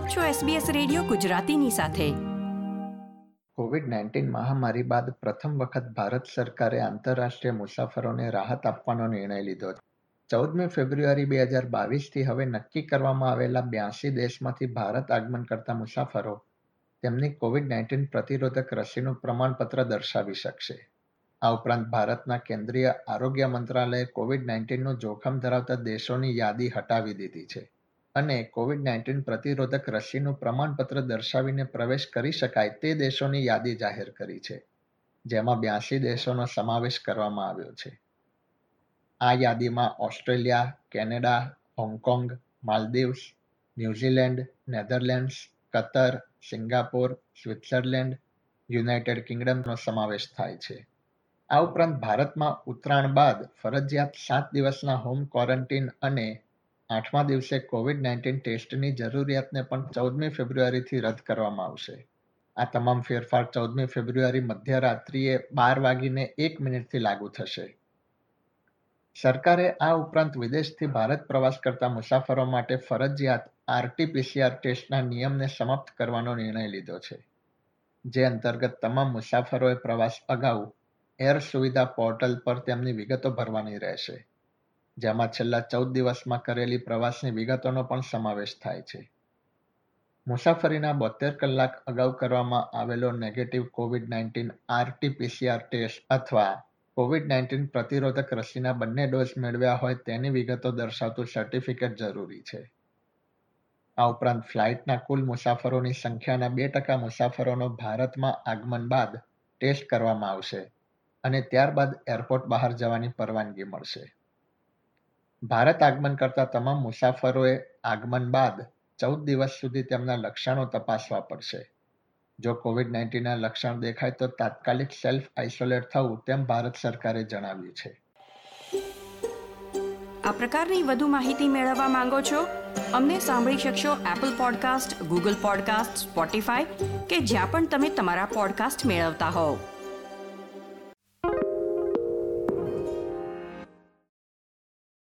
આપ છો SBS radio ગુજરાતીની સાથે. કોવિડ નાઇન્ટીન મહામારી બાદ પ્રથમ વખત ભારત સરકારે આંતરરાષ્ટ્રીય મુસાફરોને રાહત આપવાનો નિર્ણય લીધો ચૌદમી ફેબ્રુઆરી બે હજાર બાવીસથી હવે નક્કી કરવામાં આવેલા બ્યાસી દેશમાંથી ભારત આગમન કરતા મુસાફરો તેમની કોવિડ નાઇન્ટીન પ્રતિરોધક રસીનું પ્રમાણપત્ર દર્શાવી શકશે. આ ઉપરાંત ભારતના કેન્દ્રીય આરોગ્ય મંત્રાલયે કોવિડ નાઇન્ટીનનું જોખમ ધરાવતા દેશોની યાદી હટાવી દીધી છે. અને કોવિડ નાઇન્ટીન પ્રતિરોધક રસીનું પ્રમાણપત્ર દર્શાવીને પ્રવેશ કરી શકાય તે દેશોની યાદી જાહેર કરી છે, જેમાં બ્યાસી દેશોનો સમાવેશ કરવામાં આવ્યો છે. આ યાદીમાં Australia, Canada, Hong Kong, Maldives, New Zealand, Netherlands, Qatar, Singapore, Switzerland, United કિંગડમનો સમાવેશ થાય છે. આ ઉપરાંત ભારતમાં ઉત્તરાયણ બાદ ફરજિયાત સાત દિવસના હોમ ક્વોરન્ટીન અને આઠમા દિવસે કોવિડ નાઇન્ટીન ટેસ્ટની જરૂરિયાતને પણ ચૌદમી ફેબ્રુઆરીથી રદ કરવામાં આવશે. આ તમામ ફેરફાર ચૌદમી ફેબ્રુઆરી મધ્યરાત્રિએ બાર વાગીને એક મિનિટથી લાગુ થશે. સરકારે આ ઉપરાંત વિદેશથી ભારત પ્રવાસ કરતા મુસાફરો માટે ફરજિયાત આરટીપીસીઆર ટેસ્ટના નિયમને સમાપ્ત કરવાનો નિર્ણય લીધો છે, જે અંતર્ગત તમામ મુસાફરોએ પ્રવાસ અગાઉ એર સુવિધા પોર્ટલ પર તેમની વિગતો ભરવાની રહેશે. જેમાં છેલ્લા ચૌદ દિવસમાં કરેલી પ્રવાસની વિગતોનો પણ સમાવેશ થાય છે. મુસાફરીના બોતેર કલાક અગાઉ કરવામાં આવેલો negative COVID nineteen RTPCR test અથવા કોવિડ નાઇન્ટીન પ્રતિરોધક રસીના બંને ડોઝ મેળવ્યા હોય તેની વિગતો દર્શાવતું સર્ટિફિકેટ જરૂરી છે. આ ઉપરાંત ફ્લાઇટના કુલ મુસાફરોની સંખ્યાના બે ટકા મુસાફરોનો ભારતમાં આગમન બાદ ટેસ્ટ કરવામાં આવશે અને ત્યારબાદ એરપોર્ટ બહાર જવાની પરવાનગી મળશે. ભારત આગમન કરતા તમામ મુસાફરોએ આગમન બાદ ચૌદ દિવસ સુધી તેમના લક્ષણો તપાસવા પડશે. જો કોવિડ નાઇન્ટીનના લક્ષણ દેખાય તો તાત્કાલિક સેલ્ફ આઇસોલેટ થવું તેમ ભારત સરકારે જણાવ્યું છે. આ પ્રકારની વધુ માહિતી મેળવવા માંગો છો? અમને સાંભળી શકશો Apple podcast Google podcast Spotify કે જ્યાં પણ તમે તમારા પોડકાસ્ટ મેળવતા હોવ.